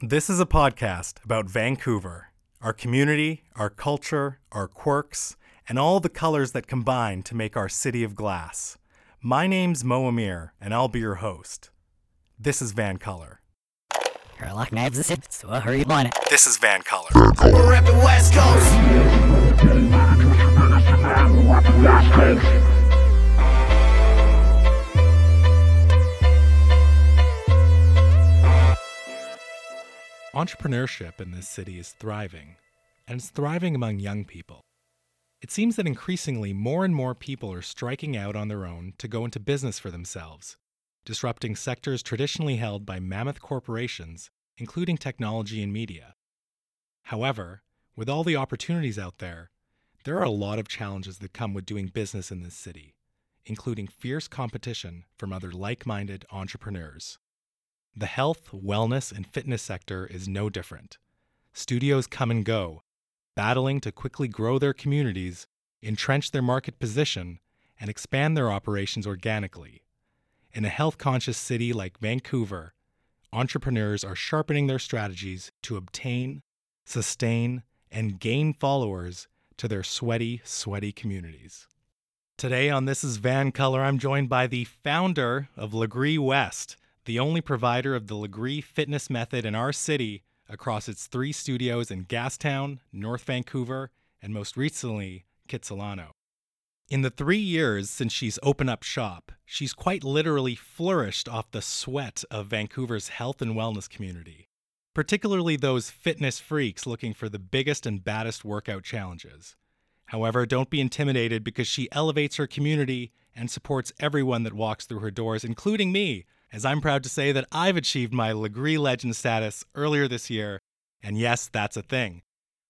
This is a podcast about Vancouver, our community, our culture, our quirks, and all the colors that combine to make our city of glass. My name's Mo Amir, and I'll be your host. This is Van Color. Sherlock Knives is it, so hurry up on it. This is Van Color. We're at the West Coast. Entrepreneurship in this city is thriving, and it's thriving among young people. It seems that increasingly more and more people are striking out on their own to go into business for themselves, disrupting sectors traditionally held by mammoth corporations, including technology and media. However, with all the opportunities out there, there are a lot of challenges that come with doing business in this city, including fierce competition from other like minded entrepreneurs. The health, wellness, and fitness sector is no different. Studios come and go, battling to quickly grow their communities, entrench their market position, and expand their operations organically. In a health conscious city like Vancouver, entrepreneurs are sharpening their strategies to obtain, sustain, and gain followers to their sweaty, sweaty communities. Today on This is Van Color, I'm joined by the founder of Lagree West, the only provider of the Lagree fitness method in our city across its three studios in Gastown, North Vancouver, and most recently, Kitsilano. In the three years since she's opened up shop, she's quite literally flourished off the sweat of Vancouver's health and wellness community, particularly those fitness freaks looking for the biggest and baddest workout challenges. However, don't be intimidated because she elevates her community and supports everyone that walks through her doors, including me, as I'm proud to say that I've achieved my Lagree Legend status earlier this year. And yes, that's a thing.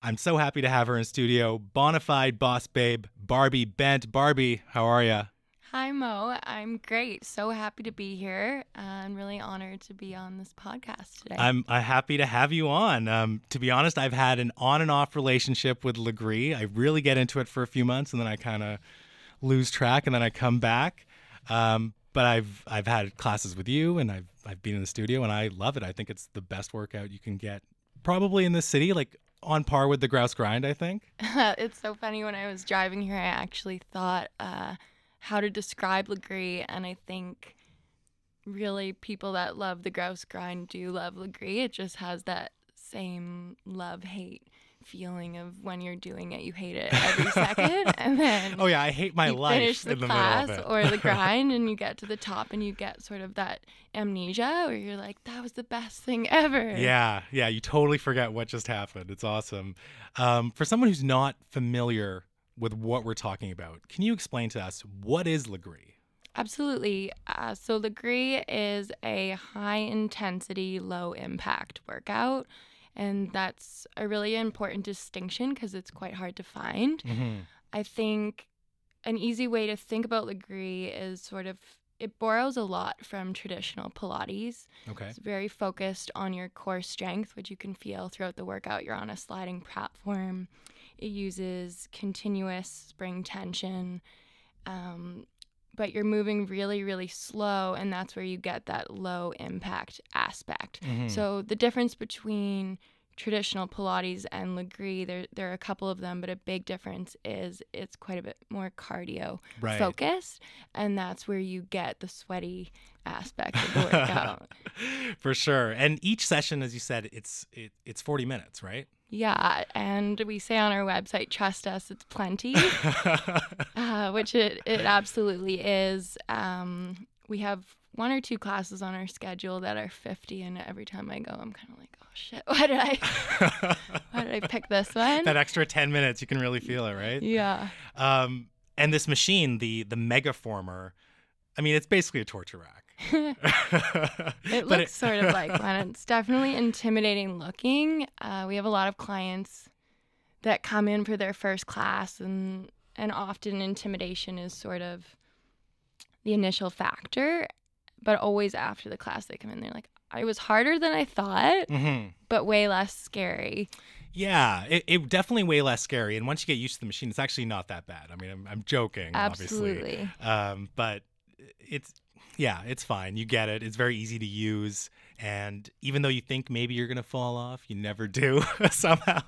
I'm so happy to have her in studio. Bonafide boss babe, Barbie Bent. Barbie, how are ya? Hi, Mo. I'm great. So happy to be here. Uh, I'm really honored to be on this podcast today. I'm uh, happy to have you on. Um, to be honest, I've had an on and off relationship with Lagree. I really get into it for a few months and then I kind of lose track and then I come back. Um, but I've I've had classes with you and I've I've been in the studio and I love it. I think it's the best workout you can get probably in the city, like on par with the grouse grind, I think. it's so funny. When I was driving here, I actually thought uh, how to describe Lagree, and I think really people that love the grouse grind do love Lagree. It just has that same love hate feeling of when you're doing it, you hate it every second, and then Oh yeah, I hate my life finish the in the class middle of it. or the grind, and you get to the top, and you get sort of that amnesia where you're like, "That was the best thing ever." Yeah, yeah, you totally forget what just happened. It's awesome. Um, for someone who's not familiar with what we're talking about, can you explain to us what is Lagree? Absolutely. Uh, so Lagree is a high intensity, low impact workout. And that's a really important distinction because it's quite hard to find. Mm-hmm. I think an easy way to think about Lagree is sort of it borrows a lot from traditional Pilates. Okay. It's very focused on your core strength, which you can feel throughout the workout. You're on a sliding platform. It uses continuous spring tension, um, but you're moving really, really slow, and that's where you get that low impact aspect. Mhm. So the difference between traditional Pilates and Lagree, there there are a couple of them, but a big difference is it's quite a bit more cardio right. focused, and that's where you get the sweaty aspect of the workout. For sure. And each session, as you said, it's it, it's 40 minutes, right? Yeah, and we say on our website, "Trust us, it's plenty," uh, which it it absolutely is. Um, we have one or two classes on our schedule that are 50, and every time I go, I'm kind of like, "Oh shit, why did I why did I pick this one?" that extra 10 minutes, you can really feel it, right? yeah. Um, and this machine, the the Megaformer, I mean, it's basically a torture rack. It looks sort of like one. It's definitely intimidating looking. Uh, we have a lot of clients that come in for their first class, and and often intimidation is sort of the initial factor. But always after the class, they come in, they're like, "I was harder than I thought, Mhm. but way less scary." Yeah, it, it definitely way less scary. And once you get used to the machine, it's actually not that bad. I mean, I'm, I'm joking, obviously. Absolutely. Um, but it's yeah, it's fine. You get it. It's very easy to use. And even though you think maybe you're going to fall off, you never do somehow.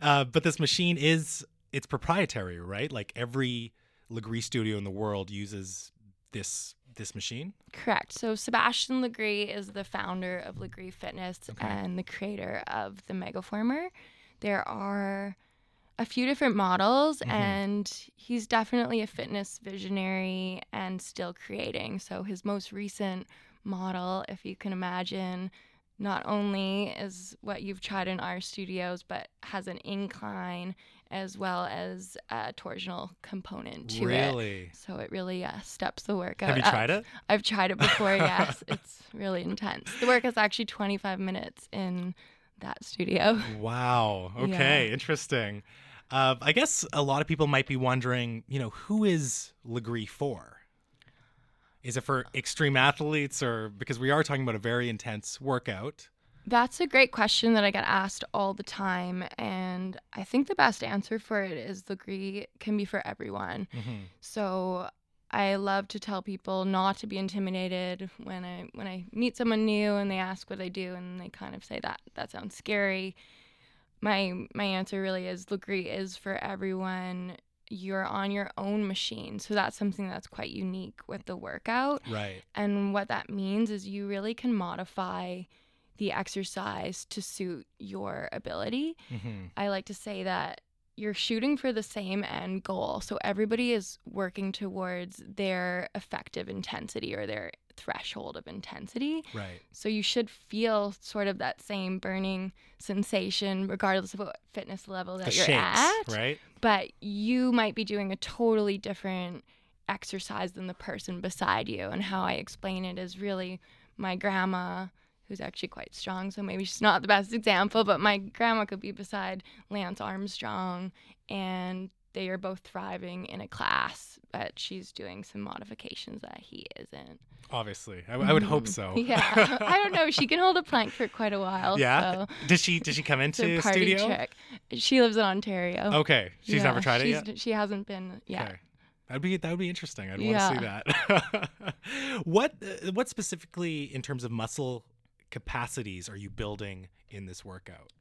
Uh, but this machine is it's proprietary, right? Like every Lagree studio in the world uses this this machine. Correct. So Sebastian Lagree is the founder of Lagree Fitness Okay. and the creator of the Megaformer. There are a few different models, Mhm. and he's definitely a fitness visionary and still creating. So his most recent model, if you can imagine, not only is what you've tried in our studios, but has an incline as well as a torsional component to it. really? So it really uh, steps the workout. Have you up. tried it? I've tried it before, yes. It's really intense. The work is actually 25 minutes in that studio. Wow. Okay. Interesting. Uh, I guess a lot of people might be wondering, you know, who is Lagree for? Is it for extreme athletes or because we are talking about a very intense workout? That's a great question that I get asked all the time. And I think the best answer for it is Lagree can be for everyone. Mm-hmm. So I love to tell people not to be intimidated when I when I meet someone new and they ask what I do and they kind of say that that sounds scary. My my answer really is Lagree is for everyone. You're on your own machine. So that's something that's quite unique with the workout. Right. And what that means is you really can modify the exercise to suit your ability. Mm-hmm. I like to say that you're shooting for the same end goal. So everybody is working towards their effective intensity or their threshold of intensity. Right. So you should feel sort of that same burning sensation regardless of what fitness level that The you're shakes, at. right? But you might be doing a totally different exercise than the person beside you. And how I explain it is really my grandma who's actually quite strong, so maybe she's not the best example, but my grandma could be beside Lance Armstrong and they are both thriving in a class, but she's doing some modifications that he isn't. Obviously, I, I would hope Mhm. so. Yeah. I don't know. She can hold a plank for quite a while. Yeah. So Did she? Did she come into party studio? trick. She lives in Ontario. Okay. She's Yeah, never tried it yet. She hasn't been Yeah. Okay. That'd be that would be interesting. I'd want to see that. what uh, what specifically in terms of muscle capacities are you building in this workout?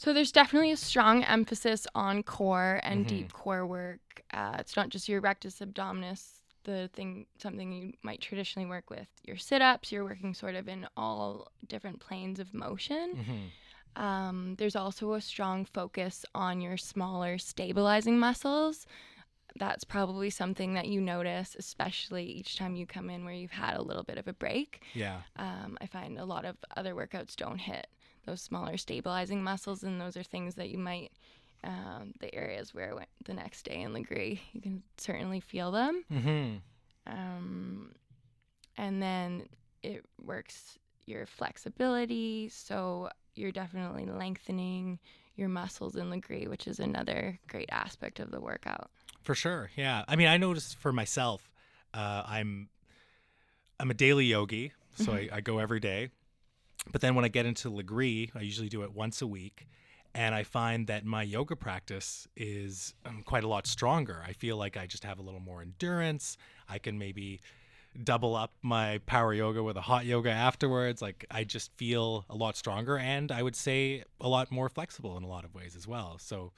So there's definitely a strong emphasis on core and Mhm. deep core work. Uh, it's not just your rectus abdominis, the thing, something you might traditionally work with. Your sit-ups, you're working sort of in all different planes of motion. Mm-hmm. Um, there's also a strong focus on your smaller stabilizing muscles. That's probably something that you notice, especially each time you come in where you've had a little bit of a break. Yeah. Um, I find a lot of other workouts don't hit those smaller stabilizing muscles, and those are things that you might, um, the areas where I went the next day in Lagree, you can certainly feel them. Mm-hmm. Um, and then it works your flexibility, so you're definitely lengthening your muscles in Lagree, which is another great aspect of the workout. For sure. Yeah. I mean, I noticed for myself, uh, I'm I'm a daily yogi, so I, I go every day. But then when I get into Lagree, I usually do it once a week, and I find that my yoga practice is um, quite a lot stronger. I feel like I just have a little more endurance. I can maybe double up my power yoga with a hot yoga afterwards. Like I just feel a lot stronger, and I would say a lot more flexible in a lot of ways as well. So.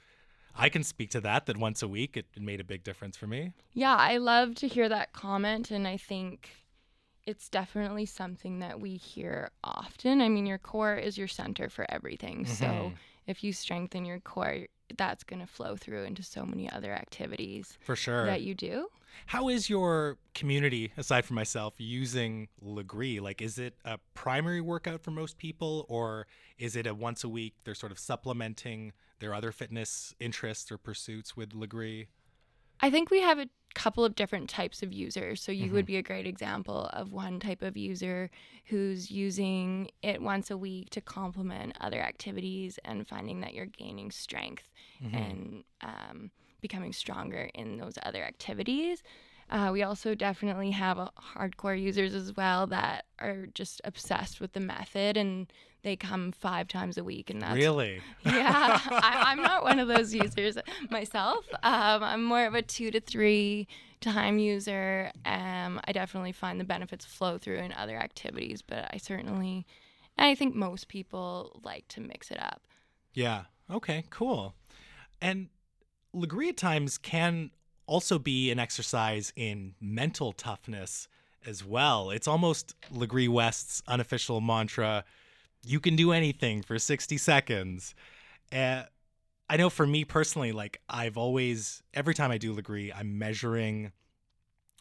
I can speak to that. That once a week, it, it made a big difference for me. Yeah, I love to hear that comment, and I think it's definitely something that we hear often. I mean, your core is your center for everything. So Mhm. if you strengthen your core, that's going to flow through into so many other activities For sure. that you do. How is your community, aside from myself, using Lagree? Like, is it a primary workout for most people, or is it a once a week? They're sort of supplementing their other fitness interests or pursuits with Lagree. I think we have a couple of different types of users. So you would be a great example of one type of user who's using it once a week to complement other activities and finding that you're gaining strength Mm-hmm. and um, becoming stronger in those other activities. Uh, we also definitely have uh, hardcore users as well that are just obsessed with the method and they come five times a week and that's really? yeah I, i'm not one of those users myself um, i'm more of a two to three time user um, i definitely find the benefits flow through in other activities but i certainly and i think most people like to mix it up Yeah. Okay, cool. And Lagree at times can also be an exercise in mental toughness as well. It's almost Lagree West's unofficial mantra you can do anything for 60 seconds. Uh, I know for me personally, like I've always, every time I do Lagree, I'm measuring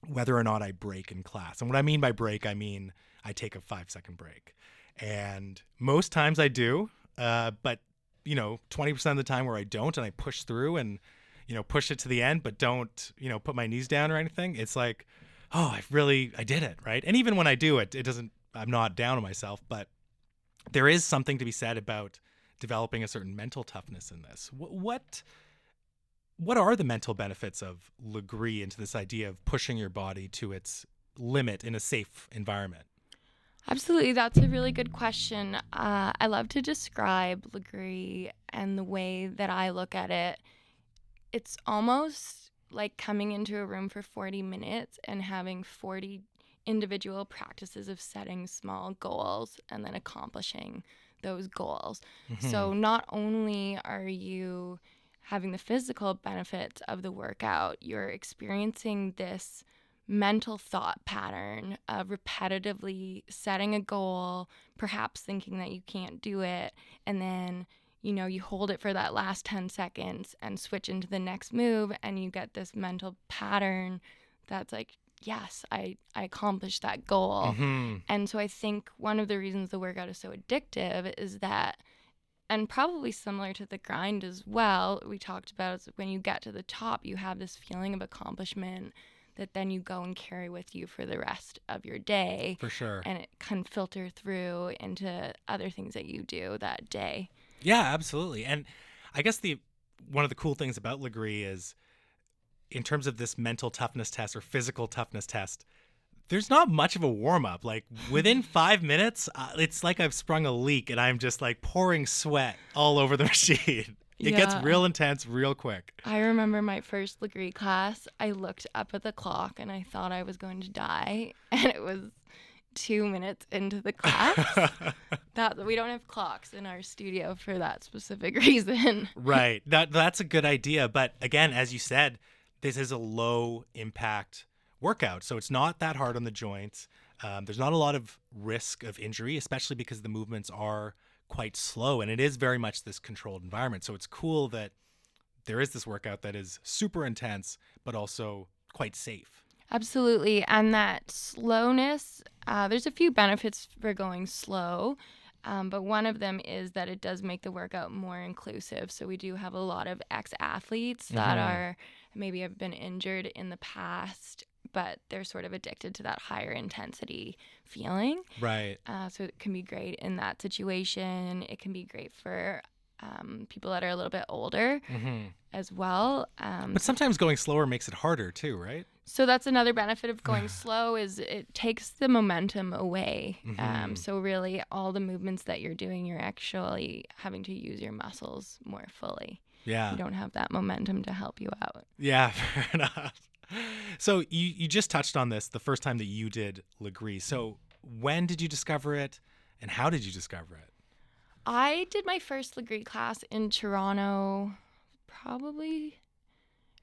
whether or not I break in class. And what I mean by break, I mean I take a five second break. And most times I do, uh, but you know, 20% of the time where I don't and I push through and, you know, push it to the end, but don't, you know, put my knees down or anything, it's like, oh, I really, I did it, right? And even when I do it, it doesn't, I'm not down on myself, but there is something to be said about developing a certain mental toughness in this. What, what, what are the mental benefits of Lagree into this idea of pushing your body to its limit in a safe environment? Absolutely, that's a really good question. Uh, I love to describe Lagree and the way that I look at it. It's almost like coming into a room for 40 minutes and having 40 individual practices of setting small goals and then accomplishing those goals. So, mm-hmm. not only are you having the physical benefits of the workout, you're experiencing this mental thought pattern of repetitively setting a goal, perhaps thinking that you can't do it, and then you know you hold it for that last 10 seconds and switch into the next move and you get this mental pattern that's like yes i i accomplished that goal hmm and so I think one of the reasons the workout is so addictive is that, and probably similar to the grind as well, we talked about is when you get to the top, you have this feeling of accomplishment that then you go and carry with you for the rest of your day. For sure. And it can filter through into other things that you do that day. Yeah, absolutely. And I guess the one of the cool things about Lagree is in terms of this mental toughness test or physical toughness test, there's not much of a warm up. Like within five minutes, uh, it's like I've sprung a leak and I'm just like pouring sweat all over the machine. It gets real intense real quick. I remember my first Lagree class, I looked up at the clock and I thought I was going to die. And it was two minutes into the class. that we don't have clocks in our studio for that specific reason. right. That that's a good idea. But again, as you said, this is a low impact workout, so it's not that hard on the joints. Um, there's not a lot of risk of injury, especially because the movements are quite slow, and it is very much this controlled environment. So it's cool that there is this workout that is super intense, but also quite safe. Absolutely. And that slowness, uh, there's a few benefits for going slow. Um, but one of them is that it does make the workout more inclusive. So we do have a lot of ex athletes that Mhm. are maybe have been injured in the past, but they're sort of addicted to that higher intensity feeling. Right. Uh, so it can be great in that situation. It can be great for um, people that are a little bit older hmm as well. Um, But sometimes going slower makes it harder too, right? so that's another benefit of going slow is it takes the momentum away. Mhm. Um, so really, all the movements that you're doing, you're actually having to use your muscles more fully. Yeah. You don't have that momentum to help you out. Yeah, fair enough. So you you just touched on this the first time that you did Lagree. So when did you discover it, and how did you discover it? I did my first Lagree class in Toronto, probably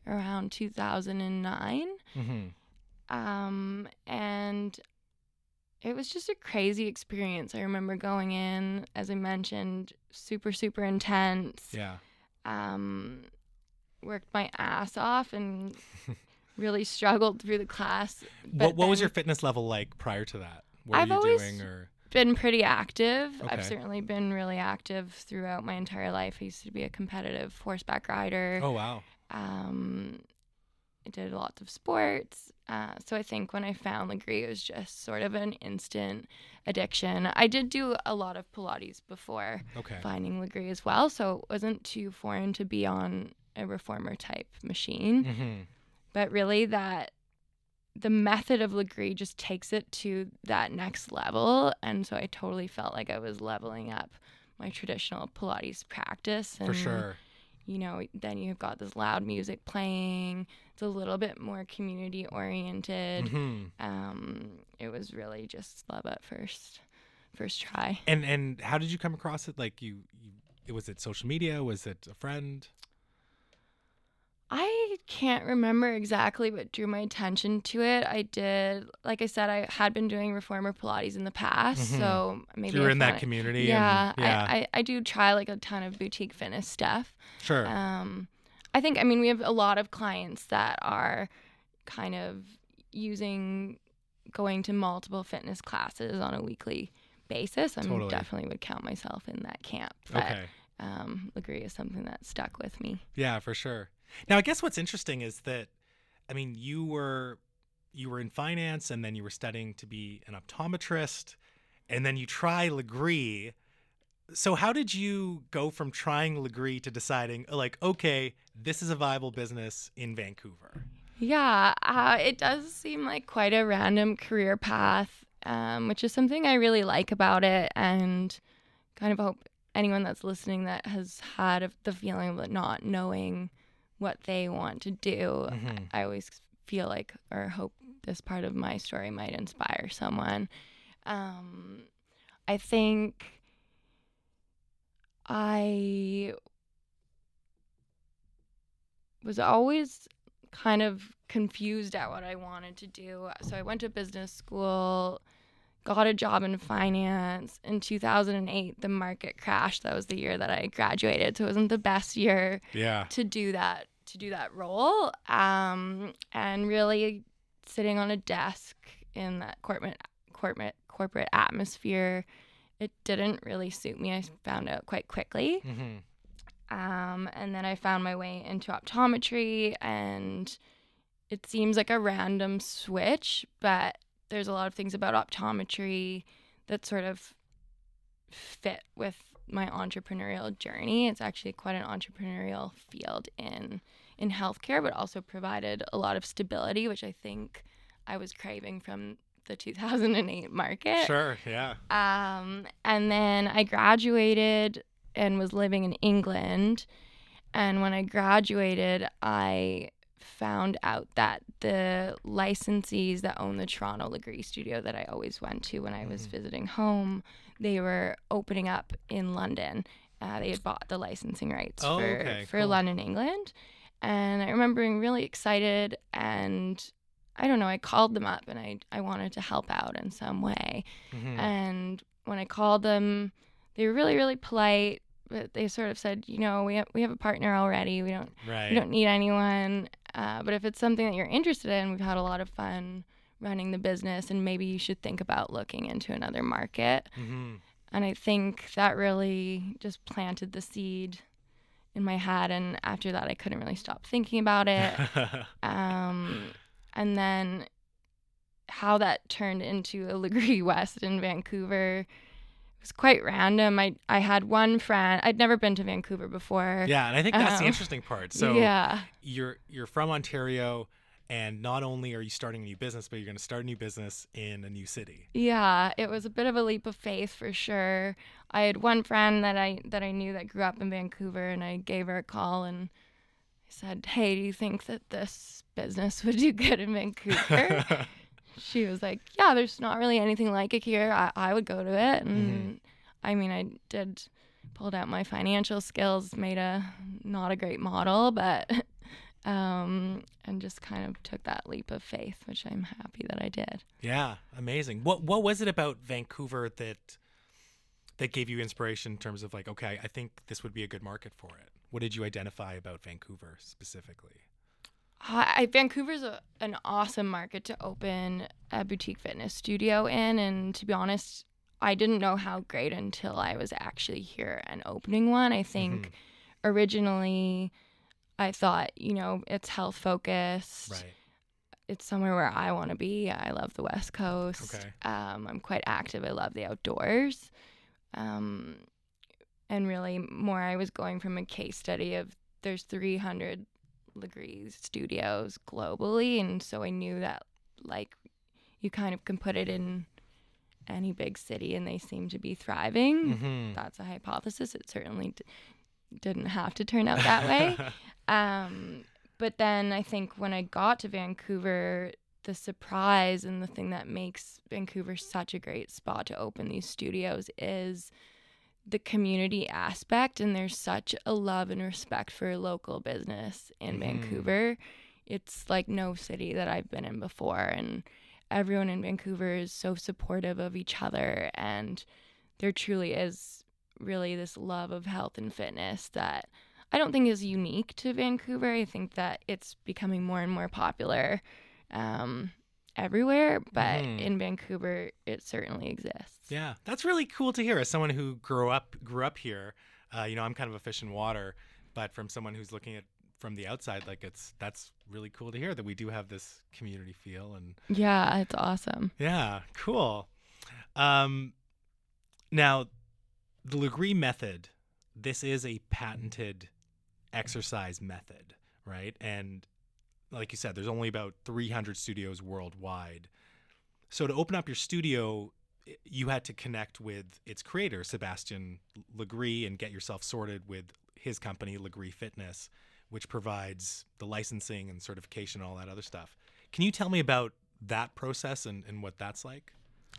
around 2009. Mm-hmm. Um, and it was just a crazy experience. I remember going in, as I mentioned, super, super intense. Yeah. Um, worked my ass off and really struggled through the class. What what was your fitness level like prior to that? What I've were you always- doing or been pretty active. Okay. I've certainly been really active throughout my entire life. I used to be a competitive horseback rider. Oh wow. Um, I did lots of sports. Uh, so I think when I found Lagree, it was just sort of an instant addiction. I did do a lot of Pilates before Okay. finding Lagree as well, so it wasn't too foreign to be on a reformer type machine. Mm-hmm. But really, that the method of Lagree just takes it to that next level. And so I totally felt like I was leveling up my traditional Pilates practice. And, For sure. You know, then you've got this loud music playing. It's a little bit more community oriented. hmm Um, it was really just love at first, first try. And and how did you come across it? Like you, you was it social media? Was it a friend? I can't remember exactly what drew my attention to it. I did, like I said, I had been doing reformer Pilates in the past, Mhm. so maybe you were in that it- community. Yeah, and, yeah. I, I, I do try like a ton of boutique fitness stuff. sure. Um, I think, I mean, we have a lot of clients that are kind of using going to multiple fitness classes on a weekly basis. I Totally. definitely would count myself in that camp. But okay. um, Lagree is something that stuck with me. Yeah, for sure. Now, I guess what's interesting is that, I mean, you were you were in finance, and then you were studying to be an optometrist, and then you try Lagree. So, how did you go from trying Lagree to deciding, like, okay, this is a viable business in Vancouver? Yeah, uh, it does seem like quite a random career path, um, which is something I really like about it, and kind of hope anyone that's listening that has had the feeling of not knowing what they want to do. Mhm. I always feel like or hope this part of my story might inspire someone. Um, I think I was always kind of confused at what I wanted to do. So I went to business school, got a job in finance. In 2008, the market crashed. That was the year that I graduated. So it wasn't the best year Yeah. to do that to do that role. Um, and really sitting on a desk in that corporate corporate corporate atmosphere, it didn't really suit me. I found out quite quickly. hmm Um, and then I found my way into optometry, and it seems like a random switch, but there's a lot of things about optometry that sort of fit with my entrepreneurial journey. It's actually quite an entrepreneurial field in in healthcare, but also provided a lot of stability, which I think I was craving from the 2008 market. Sure. Yeah. Um, and then I graduated and was living in England. And when I graduated, I found out that the licensees that own the Toronto Lagree studio that I always went to when I was Mhm. visiting home, they were opening up in London. Uh, they had bought the licensing rights Oh, for, okay, for cool. London, England. And I remember being really excited and I don't know, I called them up and I, I wanted to help out in some way. Mhm. And when I called them, they were really, really polite, but they sort of said, you know, we have, we have a partner already. We don't right. we don't need anyone. Uh, but if it's something that you're interested in, we've had a lot of fun running the business, and maybe you should think about looking into another market. hmm And I think that really just planted the seed in my head. And after that, I couldn't really stop thinking about it. um, and then how that turned into a Lagree West in Vancouver was quite random. I I had one friend. I'd never been to Vancouver before. yeah, and I think that's the Um, interesting part. So yeah, you're you're from Ontario, and not only are you starting a new business, but you're going to start a new business in a new city. yeah. It was a bit of a leap of faith for sure. I had one friend that I that I knew that grew up in Vancouver, and I gave her a call and I said, "Hey, do you think that this business would do good in Vancouver?" She was like, "Yeah, there's not really anything like it here. I, I would go to it." And I mean, I did pulled out my financial skills, made a not a great model, but um, and just kind of took that leap of faith, which I'm happy that I did. yeah, amazing. What what was it about Vancouver that that gave you inspiration in terms of like, okay, I think this would be a good market for it? What did you identify about Vancouver specifically? I, Vancouver's a, an awesome market to open a boutique fitness studio in, and to be honest, I didn't know how great until I was actually here and opening one. I think originally I thought, you know, it's health focused. Right. It's somewhere where I want to be. I love the West Coast. Okay. Um, I'm quite active. I love the outdoors. Um, and really, more I was going from a case study of there's 300 Lagree studios globally, and so I knew that like you kind of can put it in any big city and they seem to be thriving. Mhm. That's a hypothesis. It certainly d- didn't have to turn out that way. Um, but then I think when I got to Vancouver, the surprise and the thing that makes Vancouver such a great spot to open these studios is the community aspect. And there's such a love and respect for local business in Mhm. Vancouver. It's like no city that I've been in before. And everyone in Vancouver is so supportive of each other. And there truly is really this love of health and fitness that I don't think is unique to Vancouver. I think that it's becoming more and more popular um, everywhere, but Mhm. in Vancouver, it certainly exists. Yeah, that's really cool to hear. As someone who grew up grew up here, uh, you know, I'm kind of a fish in water, but from someone who's looking at from the outside, like it's that's really cool to hear that we do have this community feel and Yeah, it's awesome. yeah, cool. Um, now, the Lagree method, this is a patented exercise method, right? And like you said, there's only about 300 studios worldwide. So to open up your studio, you had to connect with its creator, Sebastian Lagree, and get yourself sorted with his company, Lagree Fitness, which provides the licensing and certification and all that other stuff. Can you tell me about that process and, and what that's like?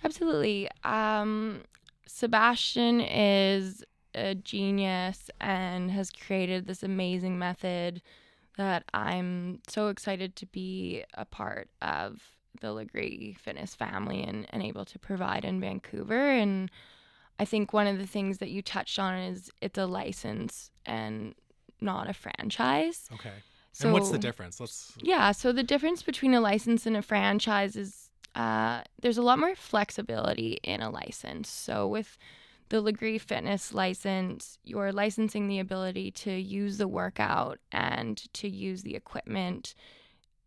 Absolutely. Um, Sebastian is a genius and has created this amazing method that I'm so excited to be a part of the Lagree Fitness family and, and able to provide in Vancouver. And I think one of the things that you touched on is it's a license and not a franchise. Okay. So and what's the difference? Let's. yeah, so the difference between a license and a franchise is uh, there's a lot more flexibility in a license. So with the Lagree Fitness license, you're licensing the ability to use the workout and to use the equipment.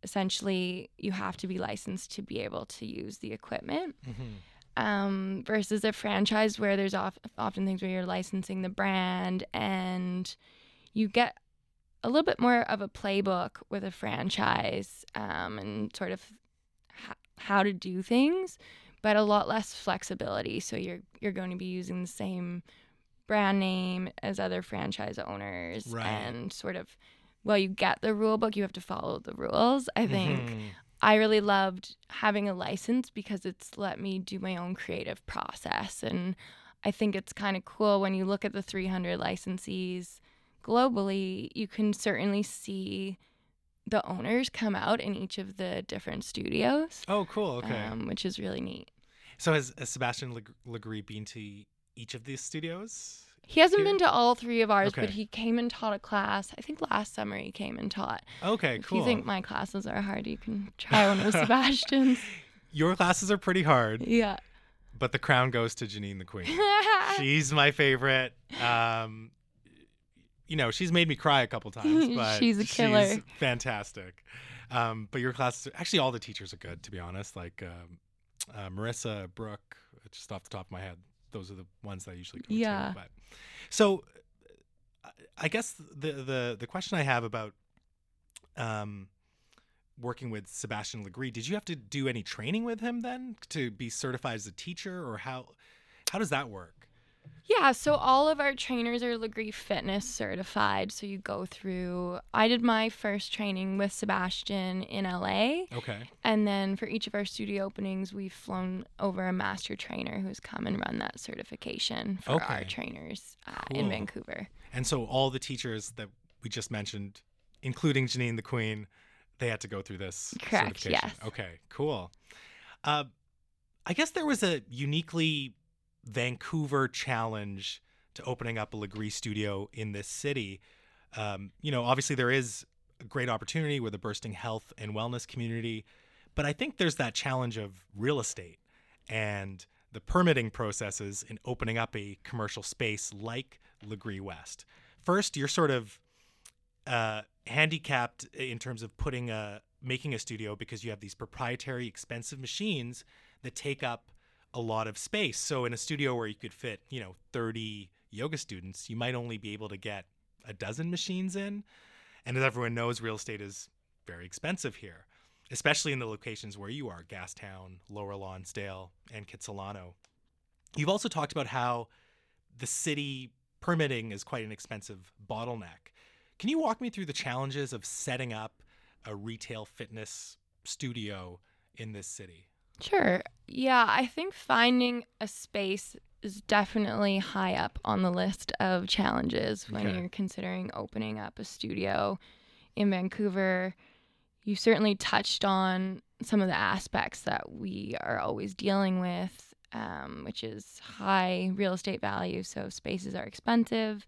Essentially, you have to be licensed to be able to use the equipment Mhm. um, versus a franchise where there's off, often things where you're licensing the brand and you get a little bit more of a playbook with a franchise um, and sort of h- how to do things, but a lot less flexibility. So you're you're going to be using the same brand name as other franchise owners Right. and sort of well you get the rule book you have to follow the rules i think Mhm. I really loved having a license because it's let me do my own creative process. And I think it's kind of cool when you look at the 300 licensees globally, you can certainly see the owners come out in each of the different studios, Oh, cool. Okay. um, which is really neat. so has, has Sebastian Leg- Lagree been to each of these studios? He hasn't Here? been to all three of ours, but he came and taught a class. I think last summer he came and taught. Okay, If cool. you think my classes are hard, you can try one with Sebastian's. Your classes are pretty hard, Yeah. but the crown goes to Janine the Queen. she's my favorite. Um, you know, she's made me cry a couple times, but She's a killer. She's fantastic. Um, but your classes, actually, all the teachers are good, to be honest. Like um, uh, Marissa, Brooke, just off the top of my head, those are the ones that I usually go Yeah. to. But so, uh, I guess the the the question I have about um, working with Sebastian Lagree, did you have to do any training with him then to be certified as a teacher, or how how does that work? Yeah, so all of our trainers are Lagree Fitness certified. So you go through, I did my first training with Sebastian in LA. Okay. And then for each of our studio openings, we've flown over a master trainer who's come and run that certification for our trainers uh, Cool. in Vancouver. And so all the teachers that we just mentioned, including Janine the Queen, they had to go through this Correct, certification. yes. Okay, cool. Uh, I guess there was a uniquely Vancouver challenge to opening up a Lagree studio in this city. Um, you know, obviously there is a great opportunity with a bursting health and wellness community, but I think there's that challenge of real estate and the permitting processes in opening up a commercial space like Lagree West. First, you're sort of uh, handicapped in terms of putting a making a studio because you have these proprietary expensive machines that take up a lot of space. So in a studio where you could fit, you know, 30 yoga students, you might only be able to get a dozen machines in. And as everyone knows, real estate is very expensive here. especially in the locations where you are Gastown, Lower Lonsdale, and Kitsilano. You've also talked about how the city permitting is quite an expensive bottleneck. Can you walk me through the challenges of setting up a retail fitness studio in this city? Sure. Yeah, I think finding a space is definitely high up on the list of challenges when Okay. you're considering opening up a studio in Vancouver. You certainly touched on some of the aspects that we are always dealing with, um, which is high real estate value. So spaces are expensive.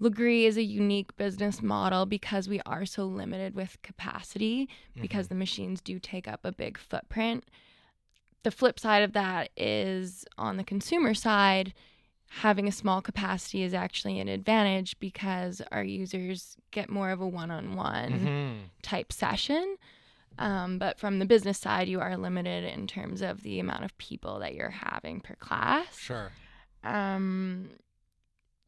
Lagree is a unique business model because we are so limited with capacity because the machines do take up a big footprint. The flip side of that is on the consumer side, having a small capacity is actually an advantage because our users get more of a one on one type session. Um, but from the business side, you are limited in terms of the amount of people that you're having per class. Sure. Um,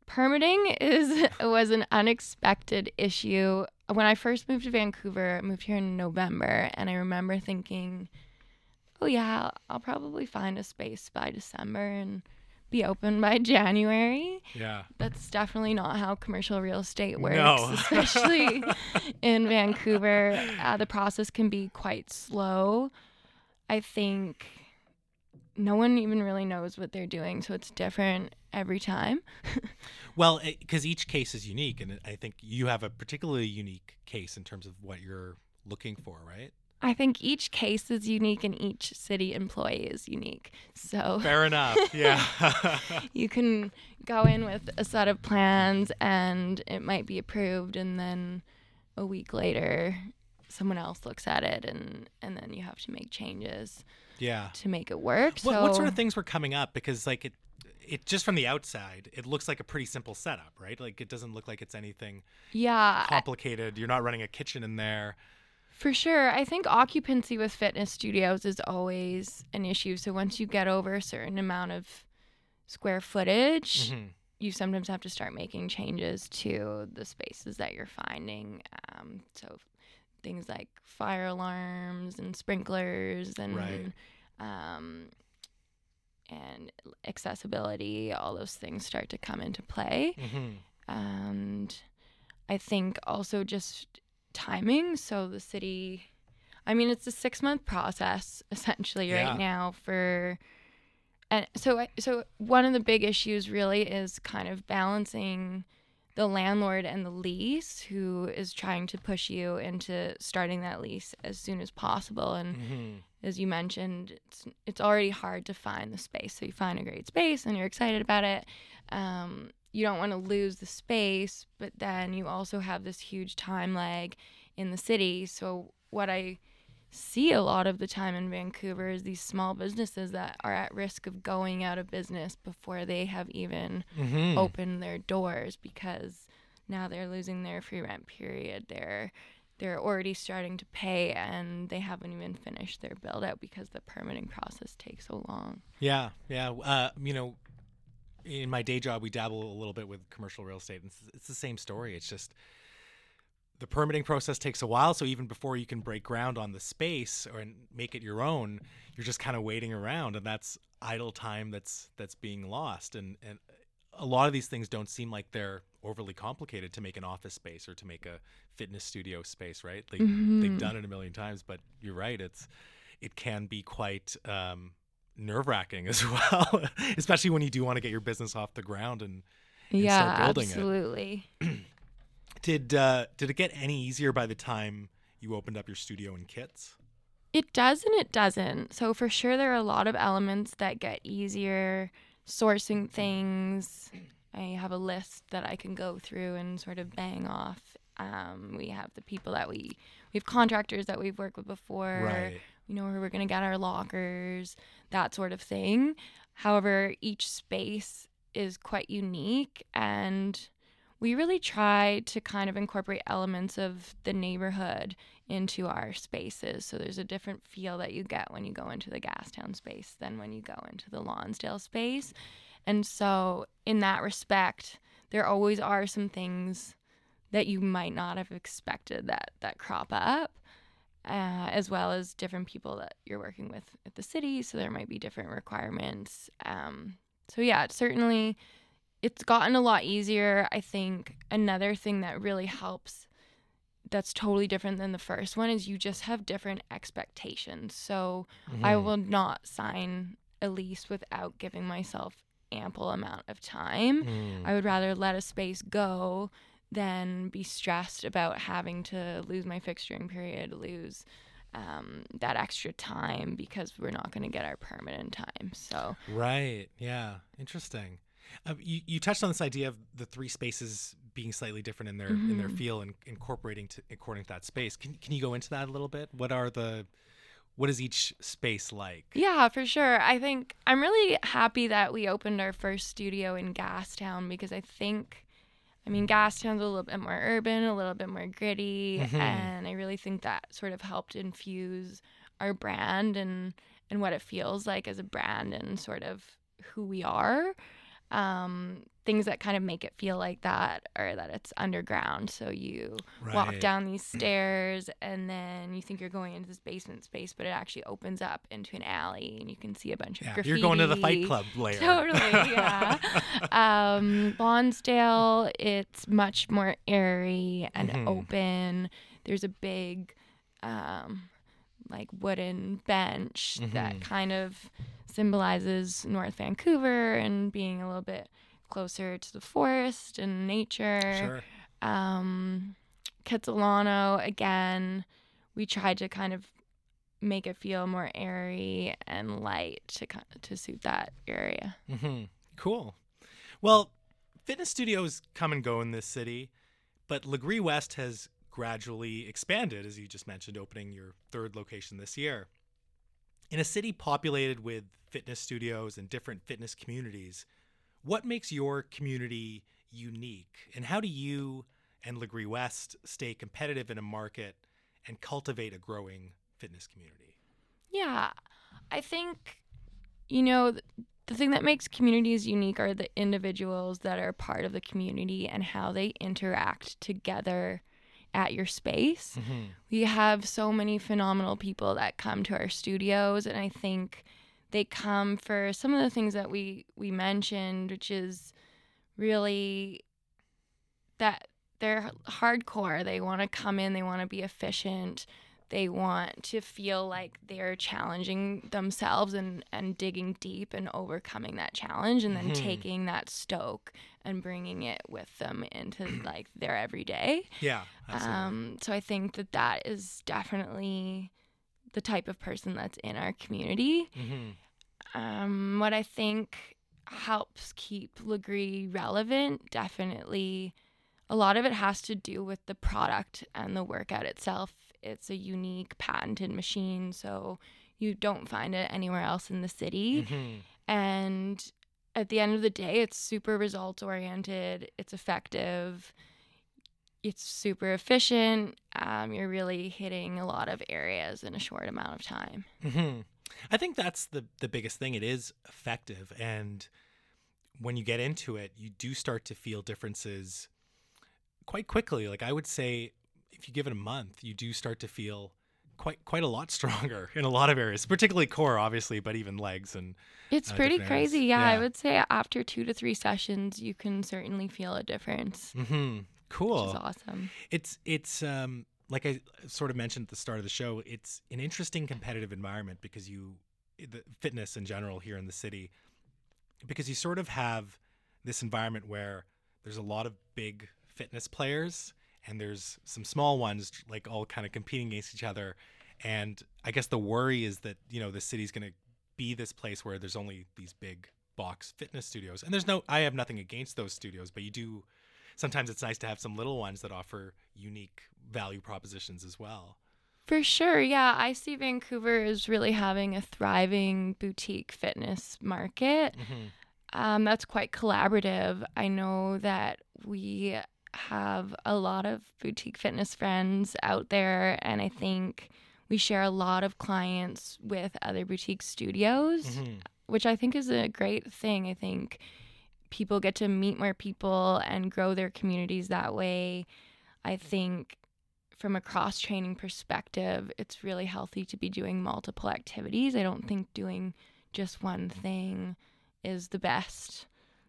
permitting is was an unexpected issue. When I first moved to Vancouver, I moved here in November, and I remember thinking, "Oh yeah, I'll probably find a space by December and be open by January." Yeah. That's definitely not how commercial real estate works, No. especially in Vancouver. Uh, the process can be quite slow. I think no one even really knows what they're doing, so it's different every time. Well, because each case is unique, and I think you have a particularly unique case in terms of what you're looking for, right? I think each case is unique and each city employee is unique. So Fair enough. Yeah. you can go in with a set of plans and it might be approved and then a week later someone else looks at it and and then you have to make changes yeah. to make it work. What, so what sort of things were coming up? Because like it, it just from the outside, it looks like a pretty simple setup, right? Like it doesn't look like it's anything yeah, complicated. You're not running a kitchen in there. For sure. I think occupancy with fitness studios is always an issue. So once you get over a certain amount of square footage, Mhm. you sometimes have to start making changes to the spaces that you're finding. Um, so things like fire alarms and sprinklers and Right. um, and accessibility, all those things start to come into play Mhm. and I think also just timing. So the city, I mean, it's a six month process essentially Yeah. right now for, and so I, so one of the big issues really is kind of balancing the landlord and the lease who is trying to push you into starting that lease as soon as possible and Mhm. as you mentioned, it's it's already hard to find the space. So you find a great space and you're excited about it. Um, you don't want to lose the space, but then you also have this huge time lag in the city. So what I see a lot of the time in Vancouver is these small businesses that are at risk of going out of business before they have even Mhm. open their doors because now they're losing their free rent period. They're they're already starting to pay and they haven't even finished their build out because the permitting process takes so long. Yeah, yeah. Uh, you know, in my day job, we dabble a little bit with commercial real estate, and it's, it's the same story. It's just the permitting process takes a while. So even before you can break ground on the space or and make it your own, you're just kind of waiting around, and that's idle time that's that's being lost. And and a lot of these things don't seem like they're overly complicated to make an office space or to make a fitness studio space, right? They they've done it a million times, but you're right. It's it can be quite um, nerve wracking as well, especially when you do want to get your business off the ground and and yeah, start building it. absolutely. Did uh, did it get any easier by the time you opened up your studio in Kits? It does and it doesn't. So for sure there are a lot of elements that get easier sourcing things. I have a list that I can go through and sort of bang off. Um, we have the people that we we have contractors that we've worked with before. Right. We know where we're gonna get our lockers, that sort of thing. However, each space is quite unique and we really try to kind of incorporate elements of the neighborhood into our spaces. So there's a different feel that you get when you go into the Gastown space than when you go into the Lonsdale space. And so, in that respect, there always are some things that you might not have expected that that crop up. uh, as well as different people that you're working with at the city. So there might be different requirements. Um, so yeah, it's certainly it's gotten a lot easier. I think another thing that really helps that's totally different than the first one is you just have different expectations. So I Mhm. will not sign a lease without giving myself ample amount of time. Mm. I would rather let a space go than be stressed about having to lose my fixturing period, lose um, that extra time because we're not going to get our permit in time. So Right. Yeah. Interesting. Uh, you, you touched on this idea of the three spaces being slightly different in their in their Mhm. feel and incorporating to according to that space. Can can you go into that a little bit? What are the what is each space like? Yeah, for sure. I think I'm really happy that we opened our first studio in Gastown because I think, I mean, Gastown's a little bit more urban, a little bit more gritty, Mhm. and I really think that sort of helped infuse our brand and and what it feels like as a brand and sort of who we are. Um, things that kind of make it feel like that are that it's underground. So you walk down these stairs and then you think you're going into this basement space, but it actually opens up into an alley and you can see a bunch of Yeah, graffiti. you're going to the Fight Club layer. Totally, yeah. um, Lonsdale, it's much more airy and Mhm. open. There's a big, um, like wooden bench Mhm. that kind of symbolizes North Vancouver and being a little bit closer to the forest and nature Sure. um Kitsilano again we tried to kind of make it feel more airy and light to kind of, to suit that area Mm-hmm. Cool. Well, fitness studios come and go in this city, but Lagree West has gradually expanded, as you just mentioned, opening your third location this year. In a city populated with fitness studios and different fitness communities, what makes your community unique? And how do you and Lagree West stay competitive in a market and cultivate a growing fitness community? yeah i think you know the thing that makes communities unique are the individuals that are part of the community and how they interact together at your space. Mm-hmm. We have so many phenomenal people that come to our studios and i think they come for some of the things that we we mentioned which is really that they're hardcore. They want to come in they want to be efficient they want to feel like they're challenging themselves and and digging deep and overcoming that challenge and then Mhm. taking that stoke and bringing it with them into like their everyday Yeah, absolutely. um, so I think that that is definitely the type of person that's in our community. hmm Um, what I think helps keep Lagree relevant, definitely, a lot of it has to do with the product and the workout itself. It's a unique patented machine, so you don't find it anywhere else in the city. hmm And at the end of the day, it's super results oriented, it's effective, it's super efficient. Um, you're really hitting a lot of areas in a short amount of time. hmm I think that's the the biggest thing. It is effective, and when you get into it, you do start to feel differences quite quickly. Like I would say, if you give it a month, you do start to feel quite quite a lot stronger in a lot of areas, particularly core, obviously, but even legs and It's Uh, pretty crazy. Yeah, I would say after two to three sessions, you can certainly feel a difference, hmm cool. which is awesome. It's it's um like I sort of mentioned at the start of the show. It's an interesting competitive environment because you the fitness in general here in the city because you sort of have this environment where there's a lot of big fitness players and there's some small ones like all kind of competing against each other and I guess the worry is that you know the city's going to be this place where there's only these big box fitness studios and there's no I have nothing against those studios but you do sometimes it's nice to have some little ones that offer unique value propositions as well. For sure. Yeah, I see Vancouver is really having a thriving boutique fitness market. Um, that's quite collaborative. I know that we have a lot of boutique fitness friends out there, and I think we share a lot of clients with other boutique studios, Mhm. which I think is a great thing. I think people get to meet more people and grow their communities that way. I think from a cross training perspective, it's really healthy to be doing multiple activities. I don't think doing just one thing is the best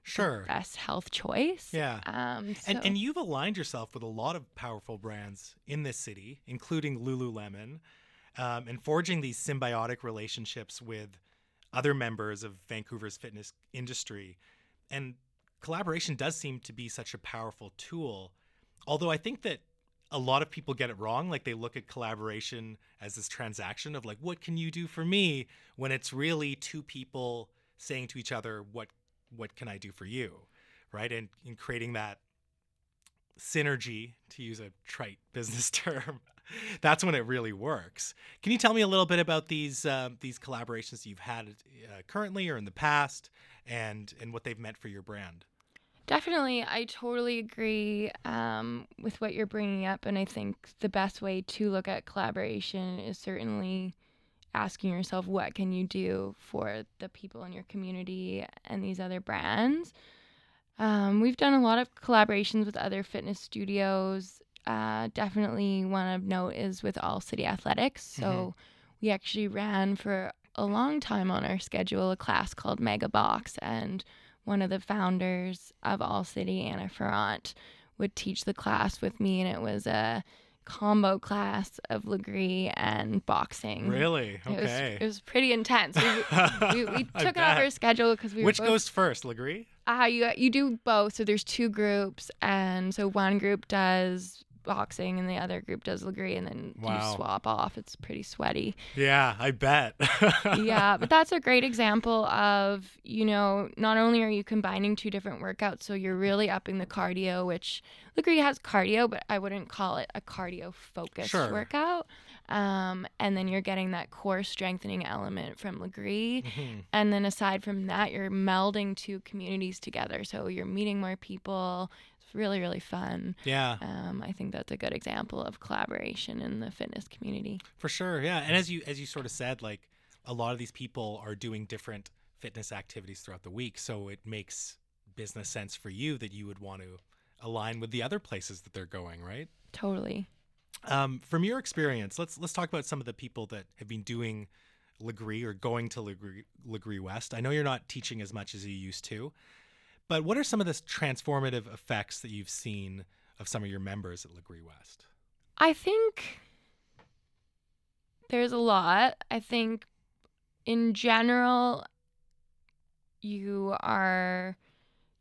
Sure. best health choice. Yeah. Um, And and you've aligned yourself with a lot of powerful brands in this city, including Lululemon, um, and forging these symbiotic relationships with other members of Vancouver's fitness industry. And collaboration does seem to be such a powerful tool. Although I think that a lot of people get it wrong. Like they look at collaboration as this transaction of like, what can you do for me? When it's really two people saying to each other, what what can I do for you? Right. And in creating that synergy, to use a trite business term, that's when it really works. Can you tell me a little bit about these uh, these collaborations you've had uh, currently or in the past, and and what they've meant for your brand? Definitely, I totally agree um, with what you're bringing up, and I think the best way to look at collaboration is certainly asking yourself what can you do for the people in your community and these other brands. Um, we've done a lot of collaborations with other fitness studios. Uh, definitely one of note is with All City Athletics. So we actually ran for a long time on our schedule a class called Mega Box, and one of the founders of All City, Anna Ferrant, would teach the class with me, and it was a combo class of Lagree and boxing. Really? It was, Okay. it was pretty intense. We, we, we took it off our schedule because we were Which both goes first, Lagree? uh, you you do both. So there's two groups, and so one group does boxing, and the other group does Lagree, and then Wow. you swap off. It's pretty sweaty. Yeah, I bet. yeah, but that's a great example of you know not only are you combining two different workouts, so you're really upping the cardio, which Lagree has cardio, but I wouldn't call it a cardio focused Sure. workout. Um, and then you're getting that core strengthening element from Lagree. Mhm. And then aside from that, you're melding two communities together. So you're meeting more people. Really, really fun. Yeah, Um, I think that's a good example of collaboration in the fitness community. for sure. Yeah, and as you as you sort of said, like a lot of these people are doing different fitness activities throughout the week, so it makes business sense for you that you would want to align with the other places that they're going, right? Totally. Um, from your experience, let's let's talk about some of the people that have been doing Lagree or going to Lagree, Lagree West. I know you're not teaching as much as you used to, but what are some of the transformative effects that you've seen of some of your members at Lagree West? I think there's a lot. I think in general, you are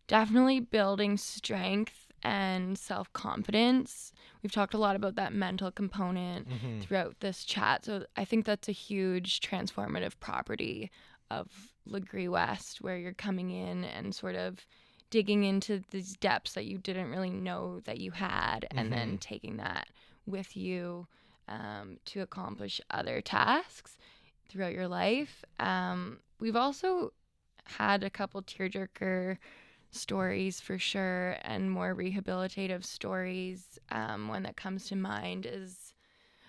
definitely building strength and self confidence. We've talked a lot about that mental component Mm-hmm. throughout this chat. So I think that's a huge transformative property of Lagree West, where you're coming in and sort of digging into these depths that you didn't really know that you had, and then taking that with you um, to accomplish other tasks throughout your life. Um, we've also had a couple tearjerker stories for sure and more rehabilitative stories. Um, one that comes to mind is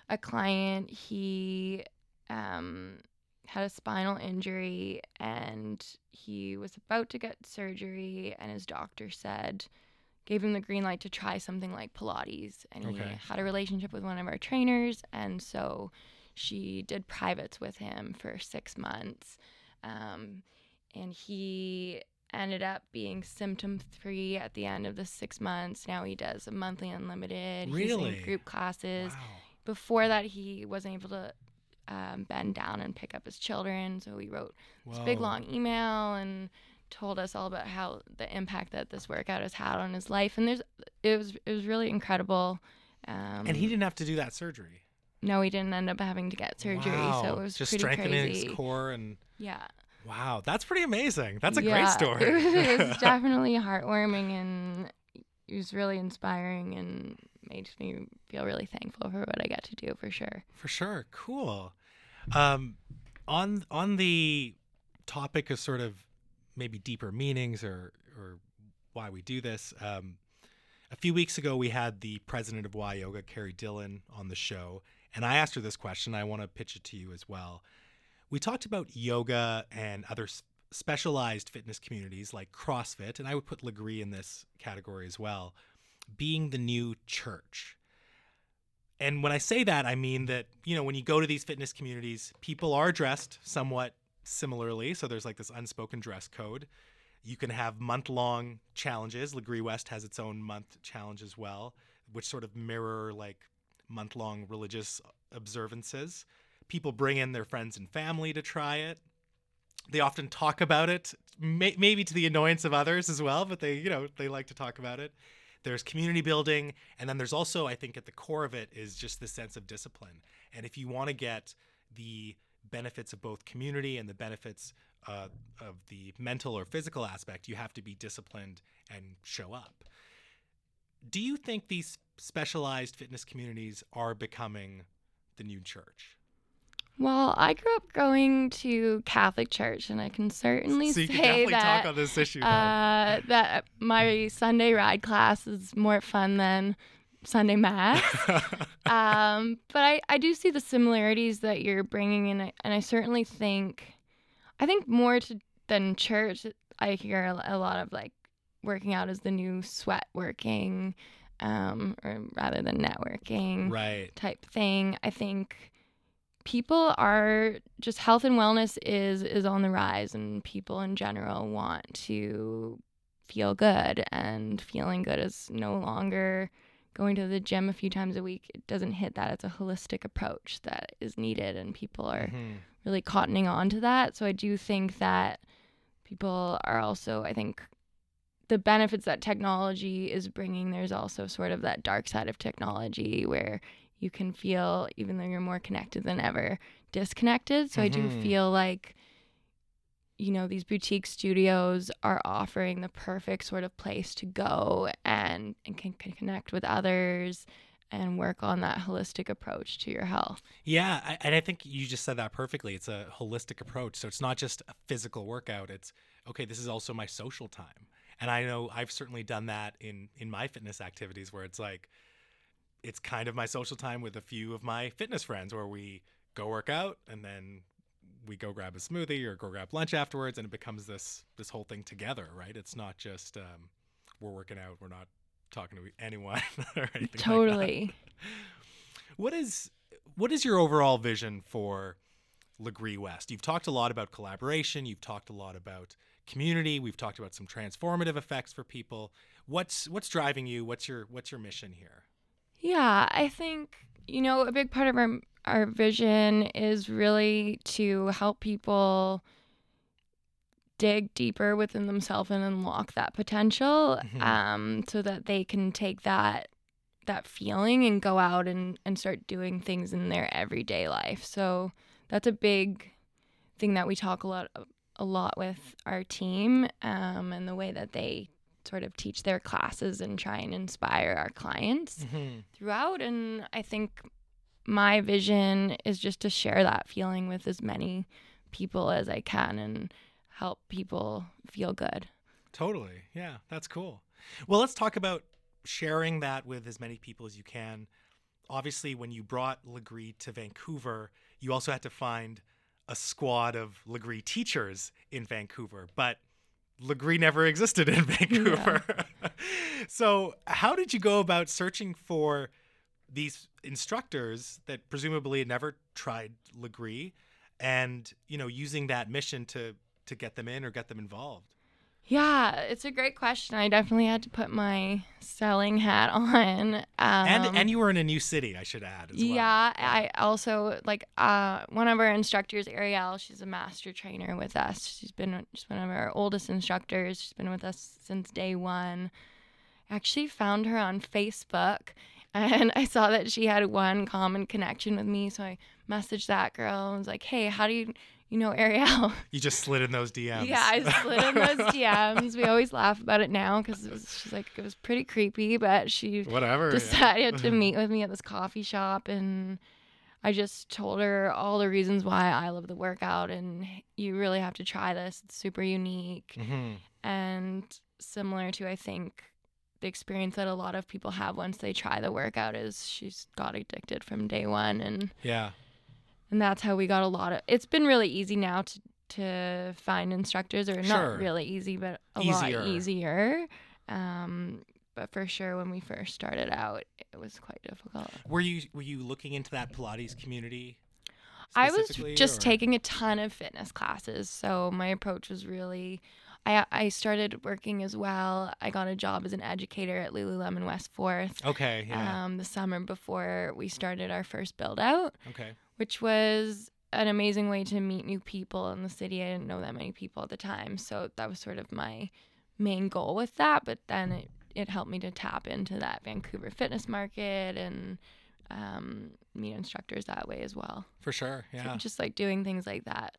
a client, he um, had a spinal injury and he was about to get surgery, and his doctor said, gave him the green light to try something like Pilates. And he Okay. had a relationship with one of our trainers, and so she did privates with him for six months. Um, and he ended up being symptom free at the end of the six months. Now he does a monthly unlimited. Really? group classes. Wow. Before that, he wasn't able to um, bend down and pick up his children. So he wrote this big long email and told us all about how the impact that this workout has had on his life. And there's it was it was really incredible. Um, And he didn't have to do that surgery. no, he didn't end up having to get surgery. Wow. So it was just strengthening crazy. his core and Yeah. wow, that's pretty amazing. That's a Yeah, great story. It was definitely heartwarming and it was really inspiring and made me feel really thankful for what I got to do for sure. For sure. Cool. Um, on on the topic of sort of maybe deeper meanings or or why we do this, um, a few weeks ago we had the president of Y Yoga, Carrie Dillon, on the show, and I asked her this question. I want to pitch it to you as well. We talked about yoga and other specialized fitness communities like CrossFit, and I would put Lagree in this category as well, being the new church. And when I say that, I mean that, you know, when you go to these fitness communities, people are dressed somewhat similarly. So there's like this unspoken dress code. You can have month long challenges. Lagree West has its own month challenge as well, which sort of mirror like month long religious observances. People bring in their friends and family to try it. They often talk about it, may- maybe to the annoyance of others as well, but they, you know, they like to talk about it. There's community building, and then there's also, I think, at the core of it is just the sense of discipline. And if you want to get the benefits of both community and the benefits uh, of the mental or physical aspect, you have to be disciplined and show up. Do you think these specialized fitness communities are becoming the new church? Well, I grew up going to Catholic church, and I can certainly so say can that talk on this issue. uh, that my Sunday ride class is more fun than Sunday mass. um, but I, I do see the similarities that you're bringing in, and I- and I certainly think, I think more to, than church, I hear a, a lot of like working out is the new sweat working, um, or rather than networking right. type thing. I think people are just health and wellness is is on the rise and people in general want to feel good and feeling good is no longer going to the gym a few times a week. It doesn't hit that. It's a holistic approach that is needed and people are Mhm. really cottoning on to that. So i do think that people are also i think the benefits that technology is bringing there's also sort of that dark side of technology where you can feel even though you're more connected than ever disconnected so i do Mhm. feel like you know these boutique studios are offering the perfect sort of place to go and, and can, can connect with others and work on that holistic approach to your health Yeah, I, and I think you just said that perfectly. It's a holistic approach. So it's not just a physical workout. It's okay. This is also my social time, and I know I've certainly done that in in my fitness activities, where it's like it's kind of my social time with a few of my fitness friends, where we go work out and then we go grab a smoothie or go grab lunch afterwards, and it becomes this this whole thing together, right? It's not just um, we're working out, we're not talking to anyone or anything like that. totally What is what is your overall vision for Lagree West? You've talked a lot about collaboration. You've talked a lot about community. We've talked about some transformative effects for people. What's what's driving you? What's your what's your mission here? Yeah, I think you know a big part of our our vision is really to help people dig deeper within themselves and unlock that potential, Mhm. um, so that they can take that that feeling and go out and and start doing things in their everyday life. So that's a big thing that we talk a lot a lot with our team um, and the way that they sort of teach their classes and try and inspire our clients mm-hmm. throughout. And I think my vision is just to share that feeling with as many people as I can and help people feel good. Totally. Yeah, that's cool. Well, let's talk about sharing that with as many people as you can. Obviously, when you brought Lagree to Vancouver, you also had to find a squad of Lagree teachers in Vancouver, but Lagree never existed in Vancouver. so, how did you go about searching for these instructors that presumably had never tried Lagree and, you know, using that mission to to get them in or get them involved? Yeah, it's a great question. I definitely had to put my selling hat on. Um, and and you were in a new city, I should add. As well. Yeah, I also like uh, one of our instructors, Ariel. She's a master trainer with us. She's been she's one of our oldest instructors. She's been with us since day one. I actually found her on Facebook, and I saw that she had one common connection with me. So I messaged that girl and was like, "Hey, how do you you know Ariel?" You just slid in those DMs. Yeah, I slid in those DMs. We always laugh about it now because she's like it was pretty creepy, but she Whatever. yeah. decided to meet with me at this coffee shop and I just told her all the reasons why I love the workout and you really have to try this. It's super unique Mhm. and similar to I think the experience that a lot of people have once they try the workout is she's got addicted from day one and Yeah. And that's how we got a lot of it's been really easy now to to find instructors or Sure. not really easy but a Easier. lot easier um but for sure when we first started out, it was quite difficult. Were you were you looking into that Pilates community? I was just or- taking a ton of fitness classes, so my approach was really. I I started working as well. I got a job as an educator at Lululemon West Fourth. Okay, yeah. Um, the summer before we started our first build out, okay. Which was an amazing way to meet new people in the city. I didn't know that many people at the time, so that was sort of my main goal with that. But then it, it helped me to tap into that Vancouver fitness market and um, meet instructors that way as well. For sure. So Yeah. just like doing things like that.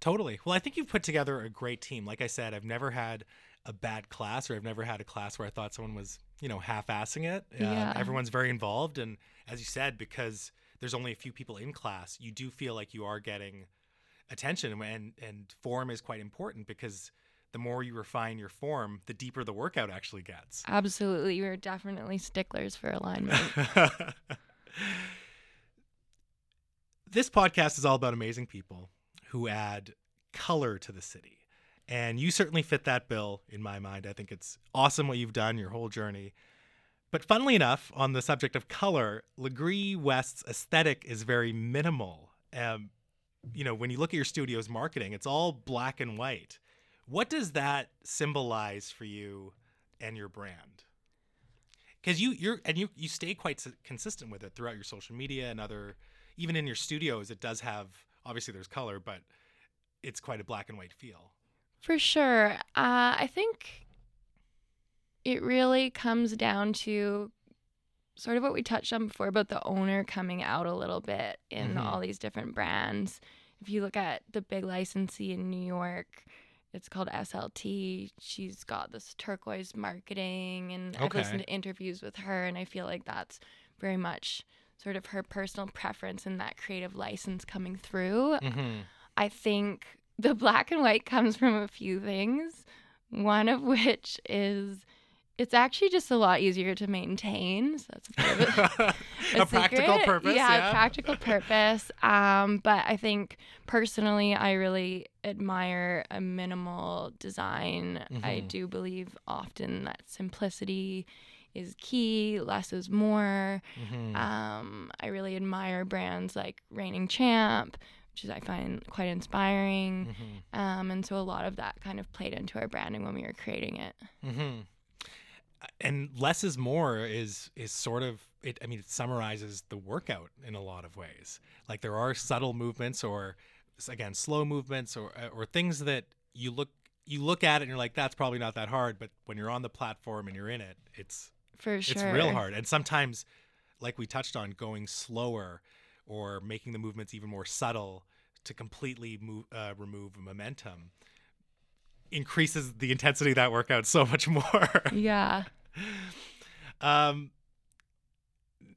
Totally. Well, I think you've put together a great team. Like I said, I've never had a bad class or I've never had a class where I thought someone was, you know, half-assing it. Um, Yeah. everyone's very involved and as you said because there's only a few people in class, you do feel like you are getting attention and and form is quite important because the more you refine your form, the deeper the workout actually gets. Absolutely. We're definitely sticklers for alignment. this podcast is all about amazing people who add color to the city. And you certainly fit that bill in my mind. I think it's awesome what you've done, your whole journey. But funnily enough, on the subject of color, Lagree West's aesthetic is very minimal. Um, you know, when you look at your studio's marketing, it's all black and white. What does that symbolize for you and your brand? Because you you're and you you stay quite consistent with it throughout your social media and other, even in your studios. It does have obviously there's color, but it's quite a black and white feel. For sure. Uh, I think it really comes down to sort of what we touched on before about the owner coming out a little bit in Mhm. all these different brands. If you look at the big licensee in New York, it's called SLT. She's got this turquoise marketing, and I've listened to interviews with her, and I feel like that's very much sort of her personal preference and that creative license coming through. Mm-hmm. I think the black and white comes from a few things. One of which is it's actually just a lot easier to maintain. So that's a a, a practical purpose. Yeah, Yeah, practical purpose. Um, but I think personally, I really admire a minimal design. I Mhm. do believe often that simplicity is key. Less is more. Mhm. Um, I really admire brands like Reigning Champ, which is I find quite inspiring. Mhm. Um, and so a lot of that kind of played into our branding when we were creating it. Mm-hmm. And less is more is is sort of it. I mean, it summarizes the workout in a lot of ways. Like there are subtle movements, or again, slow movements, or uh, or things that you look you look at it and you're like, that's probably not that hard. But when you're on the platform and you're in it, it's For sure. it's real hard. And sometimes, like we touched on, going slower or making the movements even more subtle to completely move, uh, remove momentum increases the intensity of that workout so much more. Yeah. um,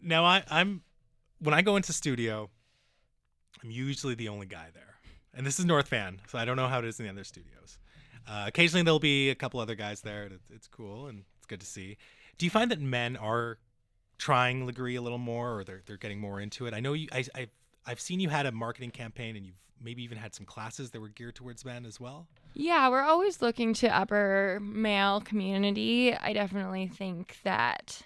now I, I'm when I go into studio, I'm usually the only guy there, and this is North Van, so I don't know how it is in the other studios. Uh, occasionally there'll be a couple other guys there. And it's, it's cool and it's good to see. Do you find that men are trying Lagree a little more, or they're they're getting more into it? I know you. I, I've I've seen you had a marketing campaign, and you've maybe even had some classes that were geared towards men as well. Yeah, we're always looking to upper male community. I definitely think that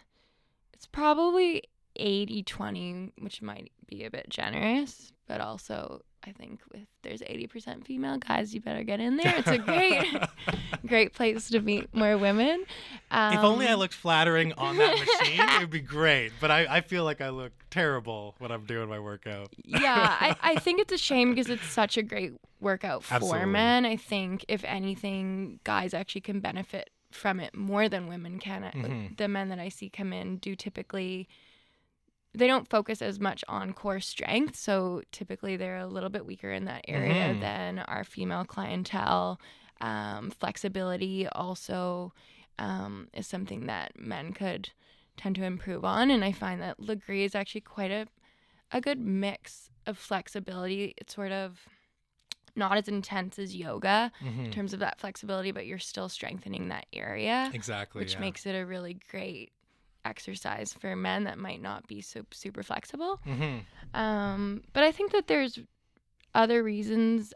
it's probably 80 20, which might be a bit generous, but also I think if there's 80% female guys, you better get in there. It's a great, great place to meet more women. Um, If only I looked flattering on that machine, it would be great. But I, I feel like I look terrible when I'm doing my workout. yeah, I, I think it's a shame because it's such a great workout for Absolutely. men. I think if anything, guys actually can benefit from it more than women can. I- Mhm. The men that I see come in do typically they don't focus as much on core strength, so typically they're a little bit weaker in that area Mhm. than our female clientele. Um, flexibility also um, is something that men could tend to improve on, and I find that Lagree is actually quite a a good mix of flexibility. It's sort of not as intense as yoga in Mhm. terms of that flexibility, but you're still strengthening that area, Exactly. which yeah. makes it a really great exercise for men that might not be so super flexible. Mhm. Um, but I think that there's other reasons.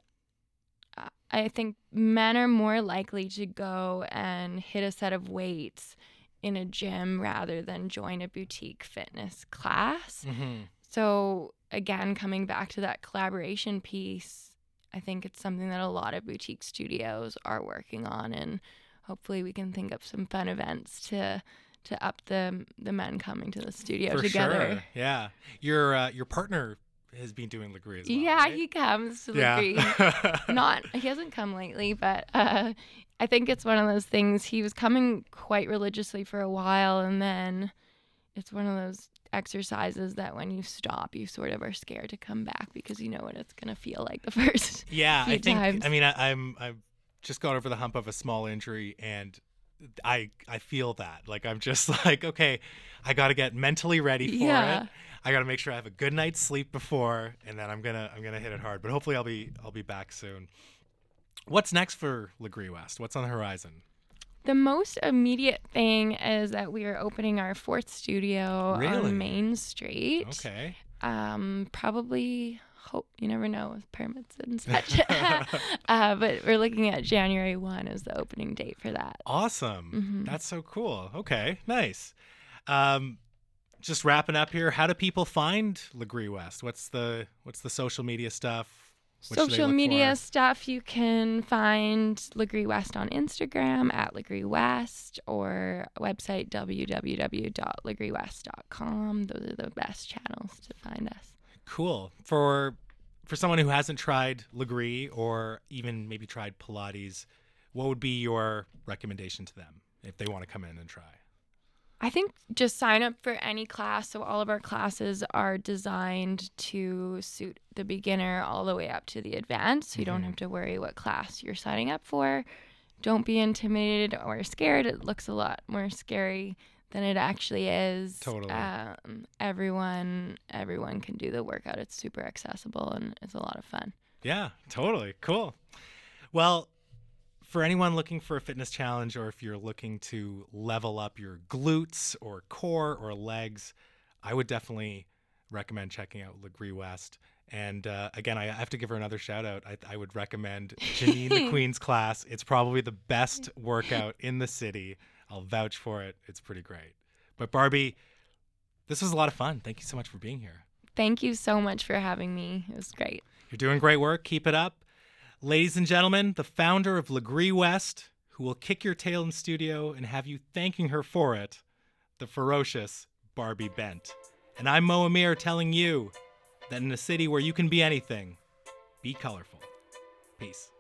Uh, I think men are more likely to go and hit a set of weights in a gym rather than join a boutique fitness class. Mm-hmm. So, again, coming back to that collaboration piece, I think it's something that a lot of boutique studios are working on, and hopefully, we can think of some fun events to to up the the men coming to the studio For together. sure. Yeah. Your uh, your partner has been doing Lagree as well. yeah, right? he comes to yeah. Lagree. Not he hasn't come lately, but uh, I think it's one of those things. He was coming quite religiously for a while, and then it's one of those exercises that when you stop, you sort of are scared to come back because you know what it's gonna feel like the first. Yeah, I think. times. I mean, I, I'm I've just got over the hump of a small injury, and I I feel that. Like I'm just like, okay, I got to get mentally ready for Yeah. it. I got to make sure I have a good night's sleep before, and then I'm gonna I'm gonna hit it hard. But hopefully, I'll be I'll be back soon. What's next for Lagree West? What's on the horizon? The most immediate thing is that we are opening our fourth studio Really? on Main Street. Okay. um probably hope you never know with permits and such uh, but we're looking at january 1 as the opening date for that Awesome. Mhm. That's so cool. Okay, nice. Um, just wrapping up here. How do people find Lagree West? What's the what's the social media stuff? What social media for? stuff you can find lagree west on instagram at lagree west or website www.lagreewest.com those are the best channels to find us Cool. For for someone who hasn't tried Lagree or even maybe tried Pilates, what would be your recommendation to them if they want to come in and try? I think just sign up for any class. So all of our classes are designed to suit the beginner all the way up to the advanced. So you don't Mhm. have to worry what class you're signing up for. Don't be intimidated or scared. It looks a lot more scary than it actually is. Totally. Um, everyone everyone can do the workout. It's super accessible and it's a lot of fun. Yeah, totally. Cool. Well, for anyone looking for a fitness challenge or if you're looking to level up your glutes or core or legs, I would definitely recommend checking out Lagree West. And uh, again, I have to give her another shout out. I, I would recommend Janine the Queen's class. It's probably the best workout in the city. I'll vouch for it. It's pretty great. But Barbie, this was a lot of fun. Thank you so much for being here. Thank you so much for having me. It was great. You're doing great work. Keep it up. Ladies and gentlemen, the founder of Lagree West, who will kick your tail in studio and have you thanking her for it, the ferocious Barbie Bent. And I'm Mo Amir telling you that in a city where you can be anything, be colorful. Peace.